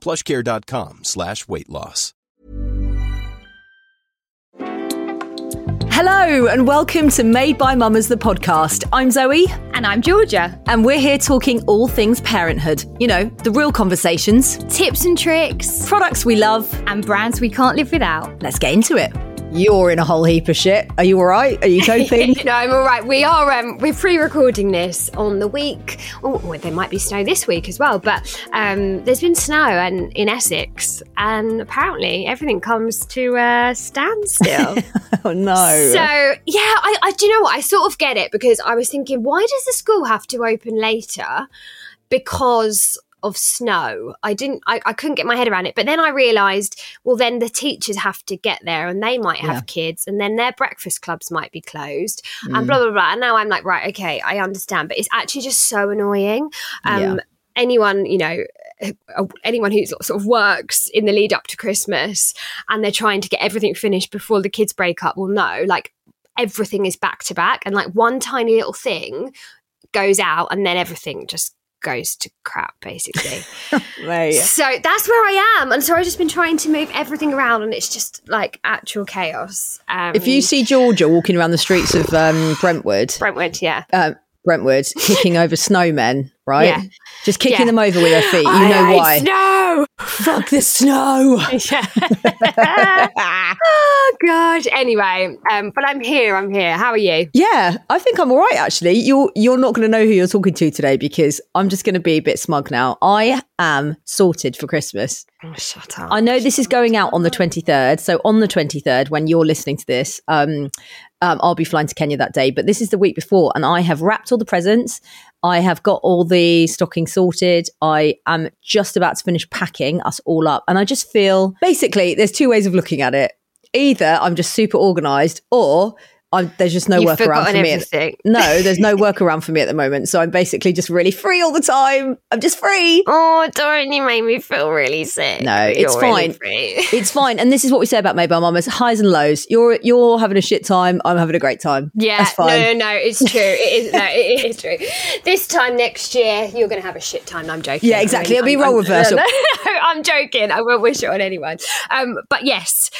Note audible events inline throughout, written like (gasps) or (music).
plushcare.com slash weight loss. Hello and welcome to Made by Mamas, the podcast. I'm Zoe. And I'm Georgia. And we're here talking all things parenthood. You know, the real conversations, Tips and tricks, products we love. and brands we can't live without. Let's get into it. You're in a whole heap of shit. Are you all right? Are you (laughs) coping? no, I'm all right. We are. Um, we're pre-recording this on the week. Oh, there might be snow this week as well. But um, there's been snow and in Essex, and apparently everything comes to a standstill. (laughs) oh no. So yeah, I, I do you know what? I sort of get it because I was thinking, why does the school have to open later? Because of snow. I didn't I, I couldn't get my head around it. But then I realised, well then the teachers have to get there and they might have Yeah. kids and then their breakfast clubs might be closed Mm. and blah blah blah. And now I'm like, right, okay, I understand. But it's actually just so annoying. Um Yeah. anyone, you know, uh, anyone who sort of works in the lead up to Christmas and they're trying to get everything finished before the kids break up will know like everything is back to back and like one tiny little thing goes out and then everything just goes to crap basically. (laughs) So that's where I am. And so I've just been trying to move everything around and it's just like actual chaos. Um, If you see Georgia walking around the streets of um, Brentwood, Brentwood, yeah. uh, Brentwood, kicking over snowmen, right? Yeah. Just kicking Yeah. them over with her feet. You I know why? Snow. Fuck the snow. (laughs) Yeah. (laughs) (laughs) oh god. Anyway, um, but I'm here. I'm here. How are you? Yeah, I think I'm all right actually. You're you're not going to know who you're talking to today because I'm just going to be a bit smug now. I am sorted for Christmas. Oh, shut up. I know this is going out on the 23rd, so on the 23rd when you're listening to this, um, um, I'll be flying to Kenya that day. But this is the week before, and I have wrapped all the presents. I have got all the stockings sorted. I am just about to finish packing us all up, and I just feel basically there's two ways of looking at it. Either I'm just super organized, or I'm, there's just no You've workaround for me. everything. (laughs) No, there's no workaround for me at the moment. So I'm basically just really free all the time. I'm just free. Oh, don't you make me feel really sick. No, it's You're really fine. free. (laughs) It's fine. And this is what we say about Made by Mamas highs and lows. You're you're having a shit time. I'm having a great time. Yeah, no, no, no, it's true. It is, no, it is true. This time next year, you're going to have a shit time. I'm joking. Yeah, exactly. I mean, It'll be I'm- role I'm- (laughs) reversal. No, no, I'm joking. I won't wish it on anyone. Um, but yes,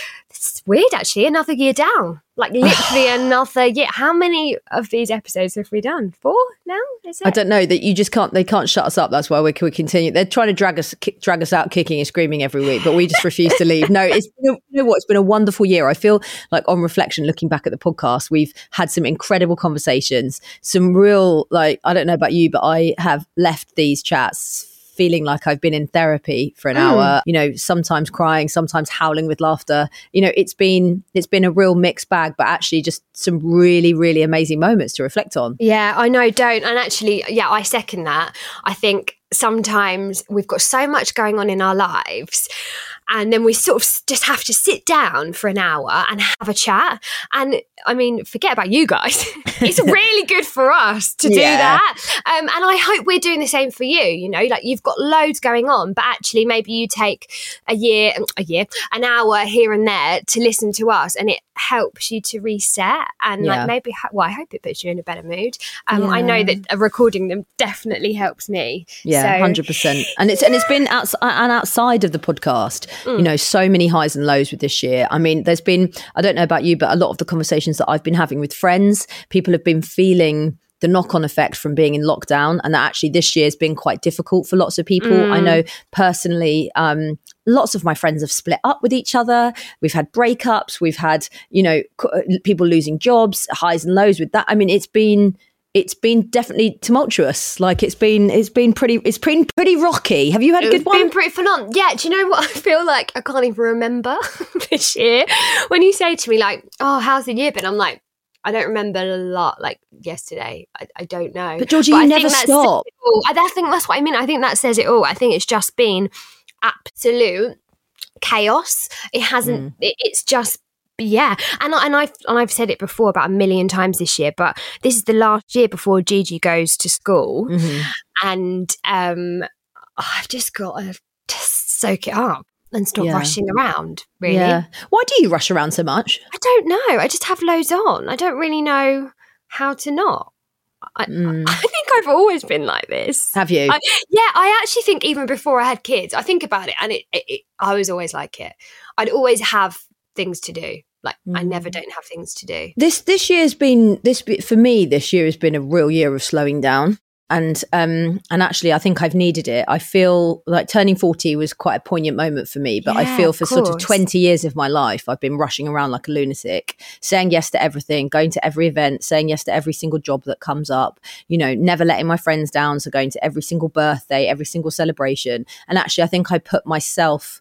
weird actually. Another year down. Like (sighs) literally another year. How many of these episodes have we done? Four now? I don't know that you just can't. They can't shut us up. That's why we we continue. They're trying to drag us kick, drag us out, kicking and screaming every week, but we just refuse to leave. No, it's you know what? It's been a wonderful year. I feel like on reflection, looking back at the podcast, we've had some incredible conversations. Some real like I don't know about you, but I have left these chats feeling like I've been in therapy for an hour, hmm. you know, sometimes crying, sometimes howling with laughter. You know, it's been it's been a real mixed bag, but actually just some really, really amazing moments to reflect on. Yeah, I know, don't. And actually, yeah, I second that. I think sometimes we've got so much going on in our lives. And then we sort of just have to sit down for an hour and have a chat. And I mean, forget about you guys. (laughs) it's (laughs) really good for us to do Yeah. that. Um, and I hope we're doing the same for you. You know, like you've got loads going on, but actually, maybe you take a year, a year, an hour here and there to listen to us, and it helps you to reset. And Yeah. like maybe, well, I hope it puts you in a better mood. Um, I know that recording them definitely helps me. Yeah, So- hundred percent. And it's and it's been outside and outside of the podcast. Mm. You know, so many highs and lows with this year. I mean, there's been I don't know about you, but a lot of the conversations that I've been having with friends, people have been feeling the knock-on effect from being in lockdown and that actually this year has been quite difficult for lots of people Mm. i know personally um, lots of my friends have split up with each other. We've had breakups. We've had, you know, people losing jobs, highs and lows with that. I mean, it's been it's been definitely tumultuous. Like it's been it's been pretty it's been pretty rocky. Have you had a good it's one? been pretty full on. Yeah, do you know what (laughs) I feel like? I can't even remember (laughs) this year. When you say to me like, "Oh, how's the year been?" I'm like, I don't remember a lot. Like yesterday, I, I don't know. But Georgie, you I never stop. says it all. I, I think that's what I mean. I think that says it all. I think it's just been absolute chaos. It hasn't. Mm. It, it's just yeah, and and I've and I've said it before about a million times this year, but this is the last year before Gigi goes to school, Mhm. and um, I've just got to just soak it up and stop Yeah. rushing around. Really, Yeah. Why do you rush around so much? I don't know. I just have loads on. I don't really know how to not. I, Mm. (laughs) I think I've always been like this. Have you? I, yeah, I actually think even before I had kids, I think about it, and it, it, it I was always like it. I'd always have things to do. Like I never Mm. don't have things to do. this this year's been this for me this year has been a real year of slowing down and um and actually i think i've needed it i feel like turning 40 was quite a poignant moment for me but i Yeah, feel of for sort of 20 years of my life i've been rushing around like a lunatic saying yes to everything going to every event saying yes to every single job that comes up you know never letting my friends down so going to every single birthday every single celebration and actually i think i put myself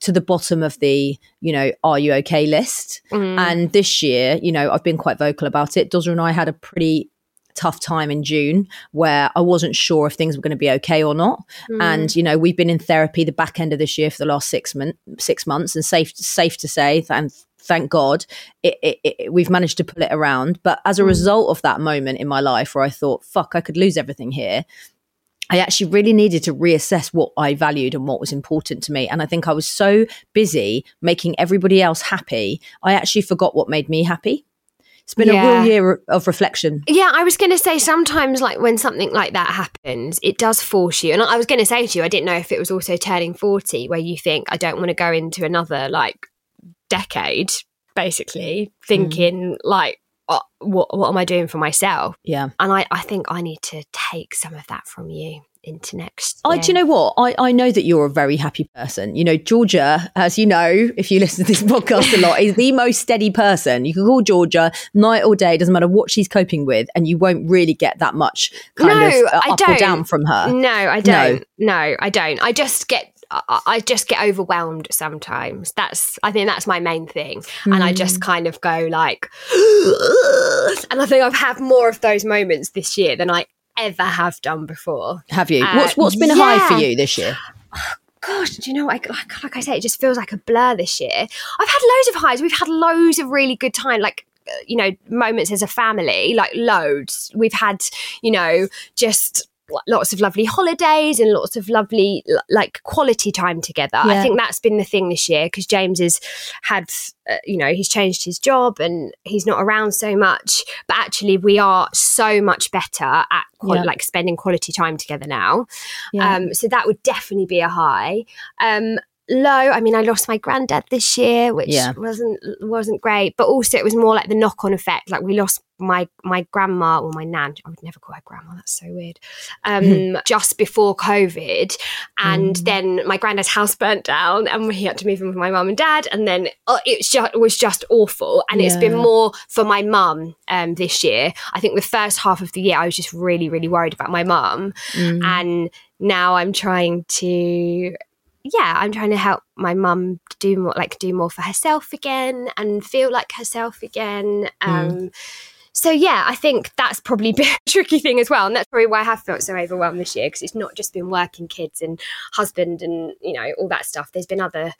to the bottom of the you know are you okay list Mm. and this year, you know, I've been quite vocal about it. Dozza and I had a pretty tough time in June where I wasn't sure if things were going to be okay or not. Mm. And you know, we've been in therapy the back end of this year for the last six months. Six months, and safe safe to say, and thank God, it, it, it, we've managed to pull it around. But as a Mm. result of that moment in my life where I thought, "Fuck, I could lose everything here," I actually really needed to reassess what I valued and what was important to me. And I think I was so busy making everybody else happy, I actually forgot what made me happy. It's been a real year of reflection. Yeah, I was going to say sometimes, like when something like that happens, it does force you. And I was going to say to you, I didn't know if it was also turning 40 where you think, I don't want to go into another like decade, basically, hmm. thinking like, what, what am I doing for myself? Yeah. And I, I think I need to take some of that from you into next I, do you know what? I, I know that you're a very happy person. You know, Georgia, as you know, if you (laughs) listen to this podcast a lot, is the most steady person. You can call Georgia night or day, doesn't matter what she's coping with, and you won't really get that much kind No, of uh, I up or down from her. No, I don't. No, I don't. I just get I I just get overwhelmed sometimes. That's I think that's my main thing. And I Mm. just kind of go like (gasps) and I think I've had more of those moments this year than I ever have done before. Have you? Uh, what's what's been a high for you this year? (sighs) Gosh, do you know, like, like, like I say, it just feels like a blur this year. I've had loads of highs. We've had loads of really good time, like, uh, you know, moments as a family, like loads. We've had, you know, just lots of lovely holidays and lots of lovely, like, quality time together. I think that's been the thing this year because James has had, uh, you know, he's changed his job and he's not around so much. But actually, we are so much better at, qual- Yeah. like, spending quality time together now. Yeah. Um, so that would definitely be a high. Um, low, I mean, I lost my granddad this year, which Yeah. wasn't wasn't great. But also, it was more like the knock on effect. Like we lost my my grandma or my nan. I would never call her grandma. That's so weird. Um, just before COVID, and Mm. then my granddad's house burnt down, and he had to move in with my mum and dad. And then uh, it, just, was just awful. And it's been more for my mum um, this year. I think the first half of the year, I was just really really worried about my mum Mm. and now I'm trying to yeah I'm trying to help my mum do more like do more for herself again and feel like herself again um so yeah I think that's probably (laughs) been a tricky thing as well and that's probably why I have felt so overwhelmed this year because it's not just been working kids and husband and you know all that stuff. There's been other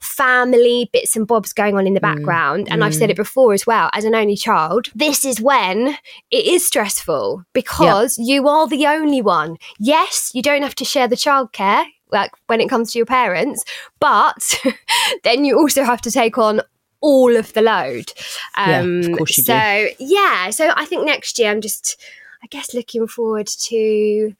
family bits and bobs going on in the mm, background and I've said mm. it before as well as an only child this is when it is stressful because you are the only one. Yes, you don't have to share the childcare like when it comes to your parents, but (laughs) then you also have to take on all of the load. Yeah, Um, of course you do. so yeah, so I think next year I'm just, I guess, looking forward to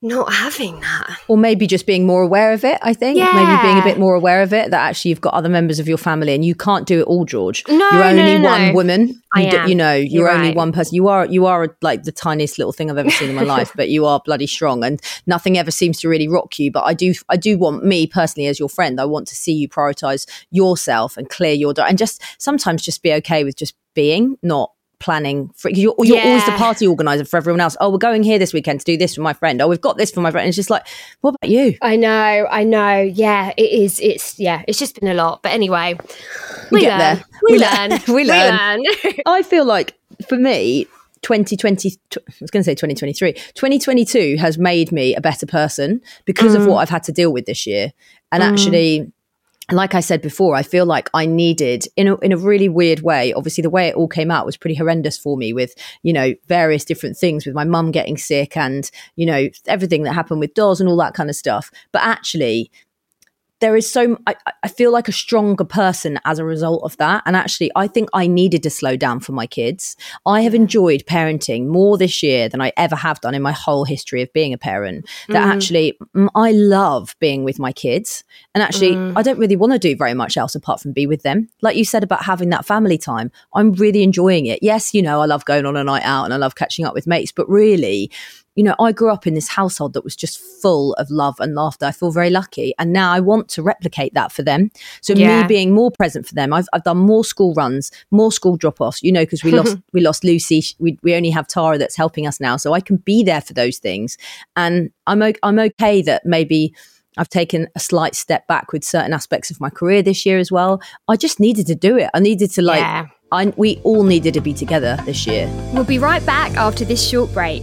not having that. Or maybe just being more aware of it, I think. Yeah. Maybe being a bit more aware of it that actually you've got other members of your family and you can't do it all, George. No, you're only no, one no. woman. I You, d- am. you know, you're, You're only right. one person. You are you are like the tiniest little thing I've ever seen in my life, but you are bloody strong and nothing ever seems to really rock you. But I do I do want me personally as your friend, I want to see you prioritize yourself and clear your di- and just sometimes just be okay with just being, not planning for you're, you're always the party organizer for everyone else oh we're going here this weekend to do this for my friend oh we've got this for my friend And it's just like what about you I know, I know. Yeah, it is. It's yeah, it's just been a lot. But anyway, we, get learn. there. (laughs) We, We learn. learn. We (laughs) learn. I feel like for me, 2020, I was going to say 2023, 2022 has made me a better person because of mm. what I've had to deal with this year. And mm. actually, like I said before, I feel like I needed, in a, in a really weird way, obviously the way it all came out was pretty horrendous for me with, you know, various different things with my mum getting sick and, you know, everything that happened with dolls and all that kind of stuff. But actually, there is so I, I feel like a stronger person as a result of that. And actually i think i needed to slow down for my kids. I have enjoyed parenting more this year than i ever have done in my whole history of being a parent. That actually mm, i love being with my kids. And actually i don't really want to do very much else apart from be with them. Like you said about having that family time i'm really enjoying it. Yes you know i love going on a night out and i love catching up with mates but really you know, I grew up in this household that was just full of love and laughter. I feel very lucky. And now I want to replicate that for them. So Yeah. me being more present for them, I've, I've done more school runs, more school drop offs, you know, because we lost, (laughs) we lost Lucy. We, we only have Tara that's helping us now. So I can be there for those things. And I'm, o- I'm okay that maybe I've taken a slight step back with certain aspects of my career this year as well. I just needed to do it. I needed to like, Yeah. I, we all needed to be together this year. We'll be right back after this short break.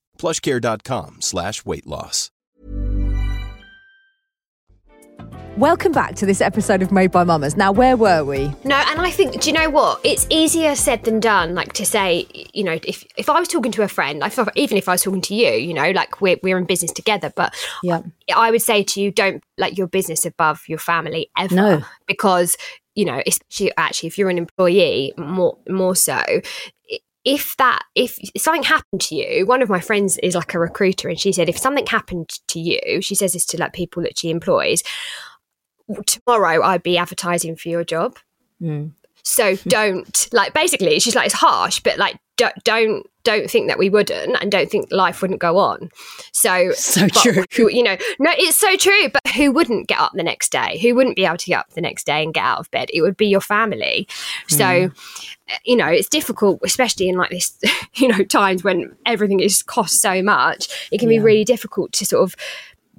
plushcare.com slash weight loss. Welcome back to this episode of Made by Mamas. Now, where were we? No, and I think, do you know what? It's easier said than done. Like to say, you know, if if I was talking to a friend, I thought, even if I was talking to you, you know, like we're we're in business together, but Yeah. I would say to you, don't let your business above your family ever, No. because you know, especially actually if you're an employee, more more so. If that, if something happened to you, one of my friends is like a recruiter, and she said if something happened to you, she says this to like people that she employs. Tomorrow, I'd be advertising for your job. Hmm. So don't like basically she's like it's harsh, but like don't don't don't think that we wouldn't and don't think life wouldn't go on. So So but true. you know, no, it's so true. But who wouldn't get up the next day? Who wouldn't be able to get up the next day and get out of bed? It would be your family. So, Mm. uh, you know, it's difficult, especially in like this, (laughs) you know, times when everything is cost so much. It can be really difficult to sort of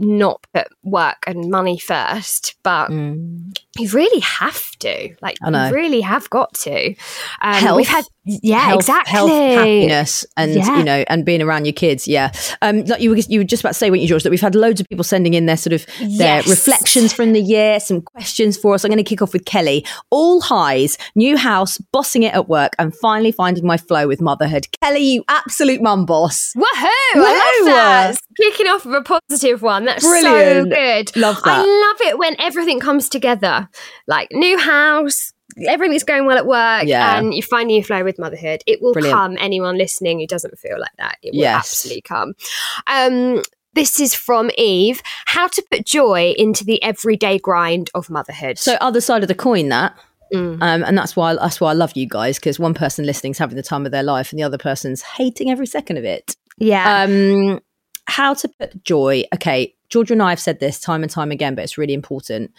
not put work and money first, but you really have to. Like, you really have got to. Um, Health. We've had, yeah, health, exactly. health, happiness, and Yeah. you know, and being around your kids. Yeah, um, like you were, you were just about to say, weren't you, George? That we've had loads of people sending in their sort of their Yes. reflections from the year, some questions for us. I'm going to kick off with Kelly. All highs, new house, bossing it at work, and finally finding my flow with motherhood. Kelly, you absolute mum boss. Woohoo! I love that. Kicking off with a positive one. That's Brilliant. so good. Love that. I love it when everything comes together. Like new house, everything's going well at work, Yeah. and you find your flow with motherhood. It will Brilliant. come. Anyone listening who doesn't feel like that, it will Yes. absolutely come. Um, this is from Eve. How to put joy into the everyday grind of motherhood. So other side of the coin, that. Mm. Um, and that's why that's why I love you guys because one person listening is having the time of their life and the other person's hating every second of it. yeah, Um, how to put joy. Okay, Georgia and I have said this time and time again, but it's really important.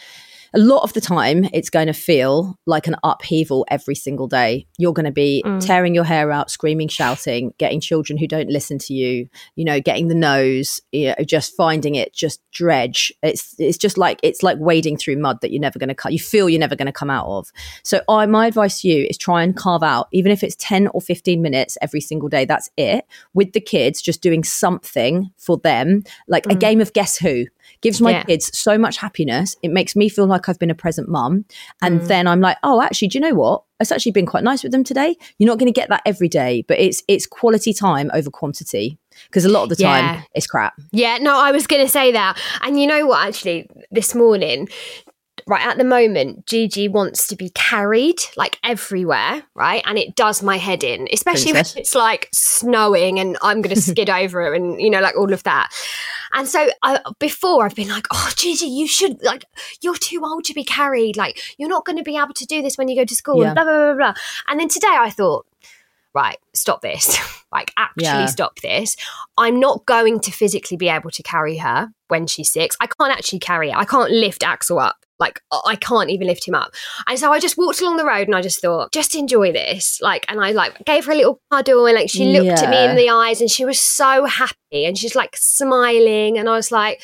A lot of the time, it's going to feel like an upheaval every single day. You're going to be Mm. tearing your hair out, screaming, shouting, getting children who don't listen to you. You know, getting the nose. You know, just finding it just dredge. It's it's just like it's like wading through mud that you're never going to cut. You feel you're never going to come out of. So, I my advice to you is try and carve out, even if it's ten or fifteen minutes every single day. That's it with the kids, just doing something for them, like a game of guess who. Gives my Yeah. kids so much happiness. It makes me feel like I've been a present mum. And Mm. then I'm like, oh, actually, do you know what? It's actually been quite nice with them today. You're not going to get that every day, but it's it's quality time over quantity. Because a lot of the time Yeah. it's crap. Yeah, no, I was going to say that. And you know what, actually, this morning, right at the moment, Gigi wants to be carried like everywhere, right? And it does my head in, especially Princess. when it's like snowing and I'm going (laughs) to skid over it and, you know, like all of that. And so I, before I've been like, oh, Gigi, you should, like, you're too old to be carried. Like, you're not going to be able to do this when you go to school, Yeah. and blah, blah, blah, blah. And then today I thought, right, stop this. (laughs) like, actually Yeah. stop this. I'm not going to physically be able to carry her when she's six. I can't actually carry her. I can't lift Axel up. Like I- I can't even lift him up. And so I just walked along the road and I just thought, just enjoy this. Like, and I like gave her a little cuddle and like she looked at me in the eyes and she was so happy and she's like smiling and I was like,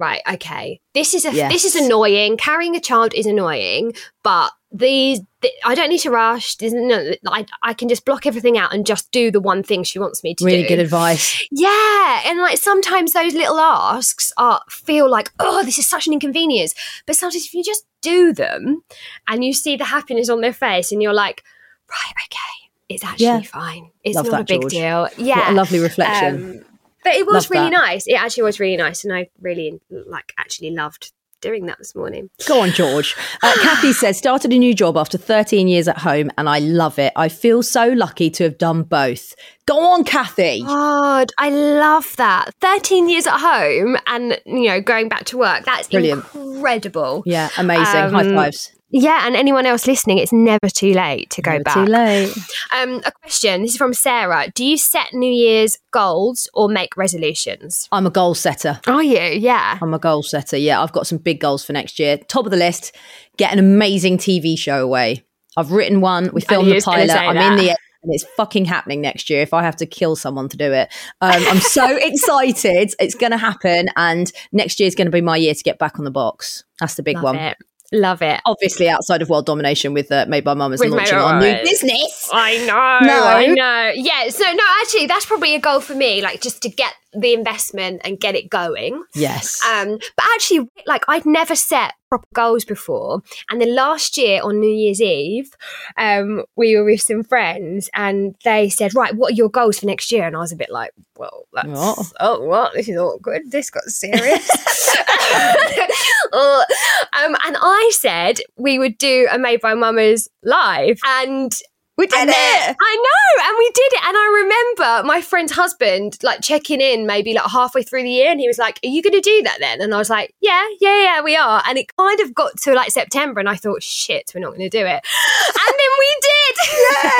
right, okay, this is a this is annoying. Carrying a child is annoying, but these th- I don't need to rush. No, I I can just block everything out and just do the one thing she wants me to do. Really do. good advice. Yeah, and like sometimes those little asks are feel like, oh, this is such an inconvenience. But sometimes if you just do them and you see the happiness on their face and you're like, right, okay, it's actually Yeah. fine. It's Love not a big George. deal. Yeah. What a lovely reflection. Um, but it was Love really that. nice. It actually was really nice, and I really like actually loved doing that this morning. Go on, George. Uh, (sighs) Kathy says, started a new job after 13 years at home and I love it. I feel so lucky to have done both. Go on, Kathy. God, I love that. 13 years at home and, you know, going back to work. That's Brilliant. incredible. Yeah, amazing. High Um, fives. Yeah, and anyone else listening, it's never too late to go Never back. Too late. Um, a question. This is from Sarah. Do you set New Year's goals or make resolutions? I'm a goal setter. Are you? Yeah. I'm a goal setter. Yeah, I've got some big goals for next year. Top of the list, get an amazing TV show away. I've written one. We filmed the you was gonna pilot. I'm that. in the and it's fucking happening next year if I have to kill someone to do it. Um, I'm so (laughs) excited. It's going to happen. And next year is going to be my year to get back on the box. That's the big Love one. it. Love it. Obviously, outside of world domination with uh, Made by Mamas With launching our new business. I know. No. I know. Yeah. So no, actually, that's probably a goal for me. Like just to get the investment and get it going. Yes. Um, but actually, like I'd never set proper goals before. And then last year on New Year's Eve, um, we were with some friends and they said, Right, what are your goals for next year? And I was a bit like, Well, that's What? oh what? This is awkward. This got serious. (laughs) (laughs) Um, and I said we would do a Made by Mamas live. And we did and then- it. I know, and we did it. And I remember my friend's husband like checking in maybe like halfway through the year, and he was like, "Are you going to do that then?" And I was like, "Yeah, yeah, yeah, we are." And it kind of got to like September, and I thought, "Shit, we're not going to do it." (laughs) and then we did.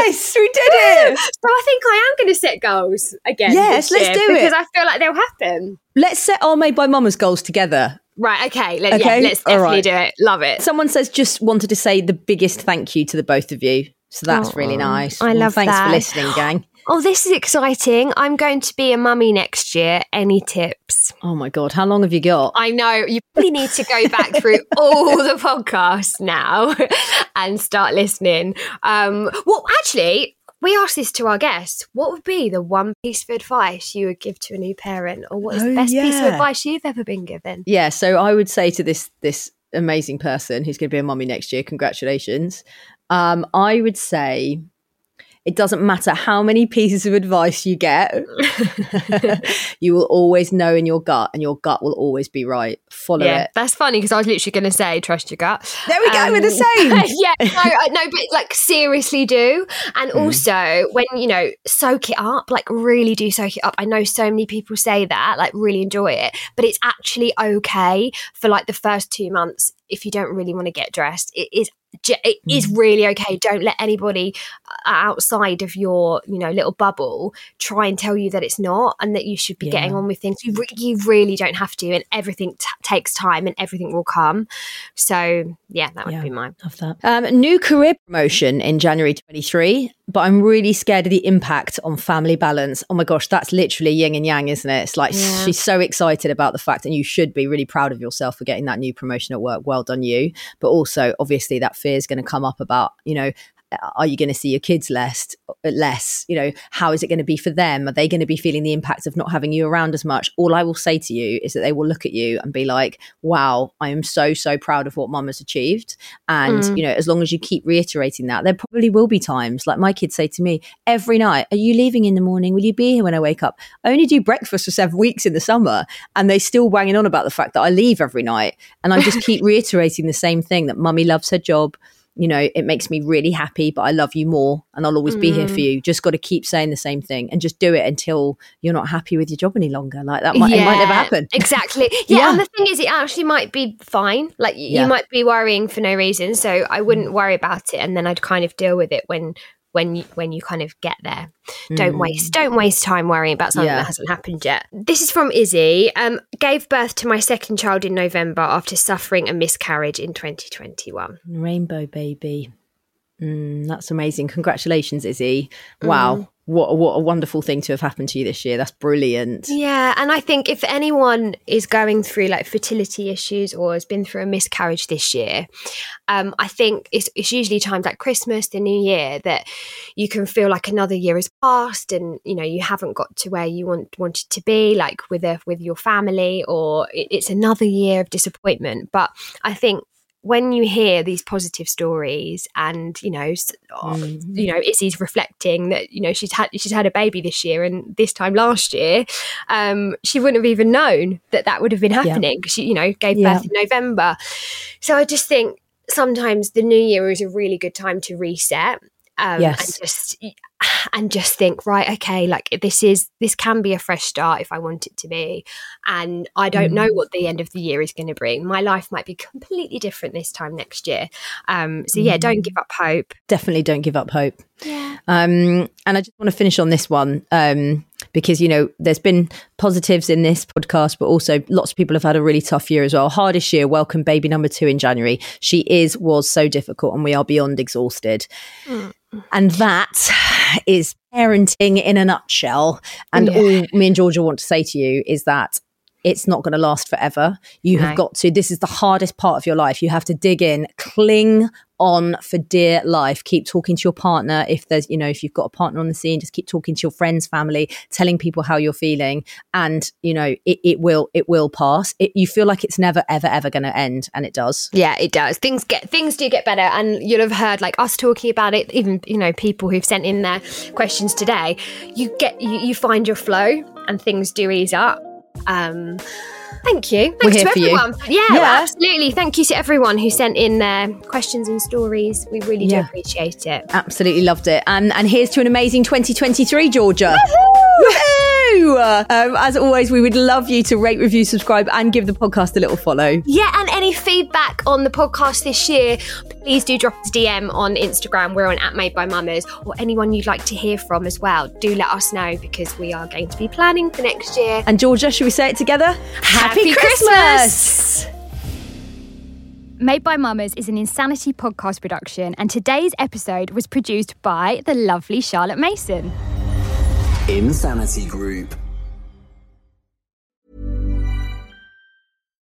Yes, we did (laughs) it. so I think I am going to set goals again. Yes, let's do it. because I feel like they'll happen. Let's set our Made by Mamas goals together. Right. Okay. Let, Okay, Yeah, let's definitely right. do it. Love it. Someone says just wanted to say the biggest thank you to the both of you. So that's really nice. I Well, love Thanks that. for listening, gang. (gasps) Oh, this is exciting. I'm going to be a mummy next year. Any tips? Oh my God. How long have you got? I know. You probably need to go back through (laughs) all the podcasts now (laughs) and start listening. Um, well, actually, we asked this to our guests. What would be the one piece of advice you would give to a new parent, or what is the Oh, best piece of advice you've ever been given? Yeah, so I would say to this this amazing person who's going to be a mummy next year, congratulations. Um, I would say it doesn't matter how many pieces of advice you get, (laughs) you will always know in your gut, and your gut will always be right. Follow yeah, it. that's funny because I was literally going to say trust your gut. There we go, we're the same. (laughs) yeah, no, no, but like seriously do. And Mm. also when, you know, soak it up, like really do soak it up. I know so many people say that, like really enjoy it, but it's actually okay for like the first two months if you don't really want to get dressed. It is it is Mm. really okay. Don't let anybody uh, outside of your, you know, little bubble try and tell you that it's not and that you should be getting on with things. You, re- you really don't have to, and everything t- takes time and everything will come. So, yeah, that would Yeah. be mine. Love that. Um, new career promotion in January 23, but I'm really scared of the impact on family balance. Oh my gosh, that's literally yin and yang, isn't it? It's like Yeah. she's so excited about the fact, and you should be really proud of yourself for getting that new promotion at work. Well done, you. But also, obviously, that fear is going to come up about, you know, are you going to see your kids less less? You know how is it going to be for them? Are they going to be feeling the impact of not having you around as much? All i will say to you is that they will look at you and be like wow i am so so proud of what mum has achieved. And Mm. you know as long as you keep reiterating that there probably will be times like my kids say to me every night are you leaving in the morning? Will you be here when i wake up? I only do breakfast for seven weeks in the summer. And they still banging on about the fact that i leave every night. And i just keep (laughs) reiterating the same thing that mummy loves her job you know, it makes me really happy, but I love you more and I'll always be here for mm. you. Just got to keep saying the same thing and just do it until you're not happy with your job any longer. Like that might, it might never happen. Exactly. (laughs) Yeah, Yeah. and the thing is, it actually might be fine. Like y- Yeah. you might be worrying for no reason, so I wouldn't mm. worry about it, and then I'd kind of deal with it when when you when you kind of get there. Don't waste don't waste time worrying about something Mm. Yeah. that hasn't happened yet. This is from Izzy. Um, gave birth to my second child in November after suffering a miscarriage in 2021. Rainbow baby. Mm, that's amazing. Congratulations, Izzy. Wow. What, a- what a wonderful thing to have happened to you this year. That's brilliant. Yeah, and I think if anyone is going through like fertility issues or has been through a miscarriage this year, um, I think it's, it's usually times like Christmas, the New Year, that you can feel like another year has passed, and you know you haven't got to where you want wanted to be, like with a with your family, or it, it's another year of disappointment. But I think when you hear these positive stories and you know oh, you know Izzy's reflecting that you know she's had she's had a baby this year and this time last year um she wouldn't have even known that that would have been happening because she you know gave Yeah. birth in November. So I just think sometimes the new year is a really good time to reset um, Yes. and just (sighs) and just think right okay like this is this can be a fresh start if i want it to be and i don't know what the end of the year is going to bring. My life might be completely different this time next year. Um so yeah don't give up hope. Definitely don't give up hope. yeah. Um, and I just want to finish on this one um, because, you know, there's been positives in this podcast, but also lots of people have had a really tough year as well. Hardest year, welcome baby number two in January. She is, was so difficult, and we are beyond exhausted. Mm. And that is parenting in a nutshell. And Yeah. all me and Georgia want to say to you is that it's not going to last forever. You have got to, this is the hardest part of your life. You have to dig in, cling on for dear life. Keep talking to your partner. If there's, you know, if you've got a partner on the scene, just keep talking to your friends, family, telling people how you're feeling. And, you know, it, it will, it will pass. It, you feel like it's never, ever, ever going to end. And it does. Yeah, it does. Things get things do get better, and you'll have heard like us talking about it. Even you know people who've sent in their questions today. You get you, you find your flow, and things do ease up. Um, thank you. Thanks here to for you. everyone. Yeah, Yeah. absolutely. Thank you to everyone who sent in their questions and stories. We really do appreciate it. Absolutely loved it. And and here's to an amazing 2023, Georgia. Woohoo! Um, as always, we would love you to rate, review, subscribe, and give the podcast a little follow. Yeah, and any feedback on the podcast this year, please do drop us a DM on Instagram. We're on at Made by Mamas, or anyone you'd like to hear from as well. Do let us know because we are going to be planning for next year. And Georgia, should we say it together? Happy Christmas! Made by Mamas is an Insanity podcast production, and today's episode was produced by the lovely Charlotte Mason. Insanity Group.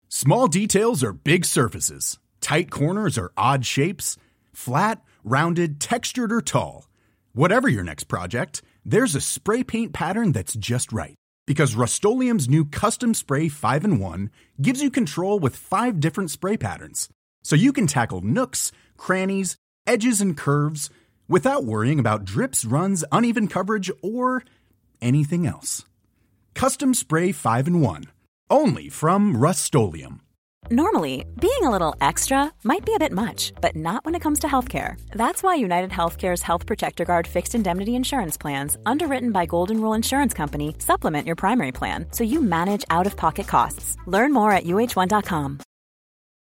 Small details are big surfaces. Tight corners are odd shapes. Flat, rounded, textured, or tall. Whatever your next project, there's a spray paint pattern that's just right. Because Rust-Oleum Custom Spray 5 in 1 gives you control with five different spray patterns. So you can tackle nooks, crannies, edges, and curves without worrying about drips, runs, uneven coverage, or anything else. Custom Spray 5 in 1. Only from Rust Normally, being a little extra might be a bit much, but not when it comes to healthcare. That's why United Healthcare's Health Protector Guard fixed indemnity insurance plans, underwritten by Golden Rule Insurance Company, supplement your primary plan so you manage out of pocket costs. Learn more at uh1.com.